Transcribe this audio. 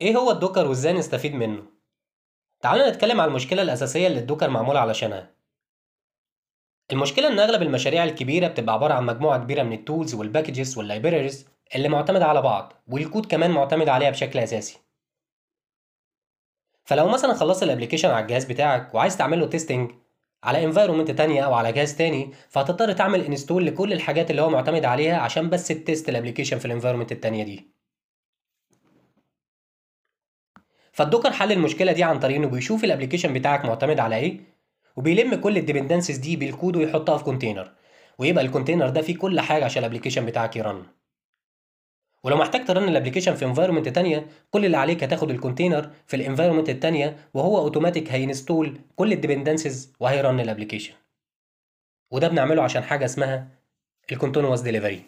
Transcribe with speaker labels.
Speaker 1: إيه هو ال Docker وازاي نستفيد منه؟ تعالوا نتكلم عن المشكلة الأساسية اللي ال Docker معمول علشانها. المشكلة إن أغلب المشاريع الكبيرة بتبقى عبارة عن مجموعة كبيرة من ال tools وال packages وال libraries اللي معتمدة على بعض والكود كمان معتمد عليها بشكل أساسي. فلو مثلا خلصت ال application على الجهاز بتاعك وعايز تعمل له testing على environment تانية أو على جهاز تاني فهتضطر تعمل install لكل الحاجات اللي هو معتمد عليها عشان بس ت test ال application في ال environment التانية دي. فال Docker حل المشكلة دي عن طريق إنه بيشوف ال application بتاعك معتمد على إيه وبيلم كل ال dependencies دي بالكود ويحطها في container ويبقى ال container ده فيه كل حاجة عشان ال application بتاعك ي run. ولو محتاج ت run ال application في environment تانية كل اللي عليك هتاخد ال container في ال environment التانية وهو automatic هي install كل ال dependencies وهي run ال application وده بنعمله عشان حاجة اسمها ال continuous delivery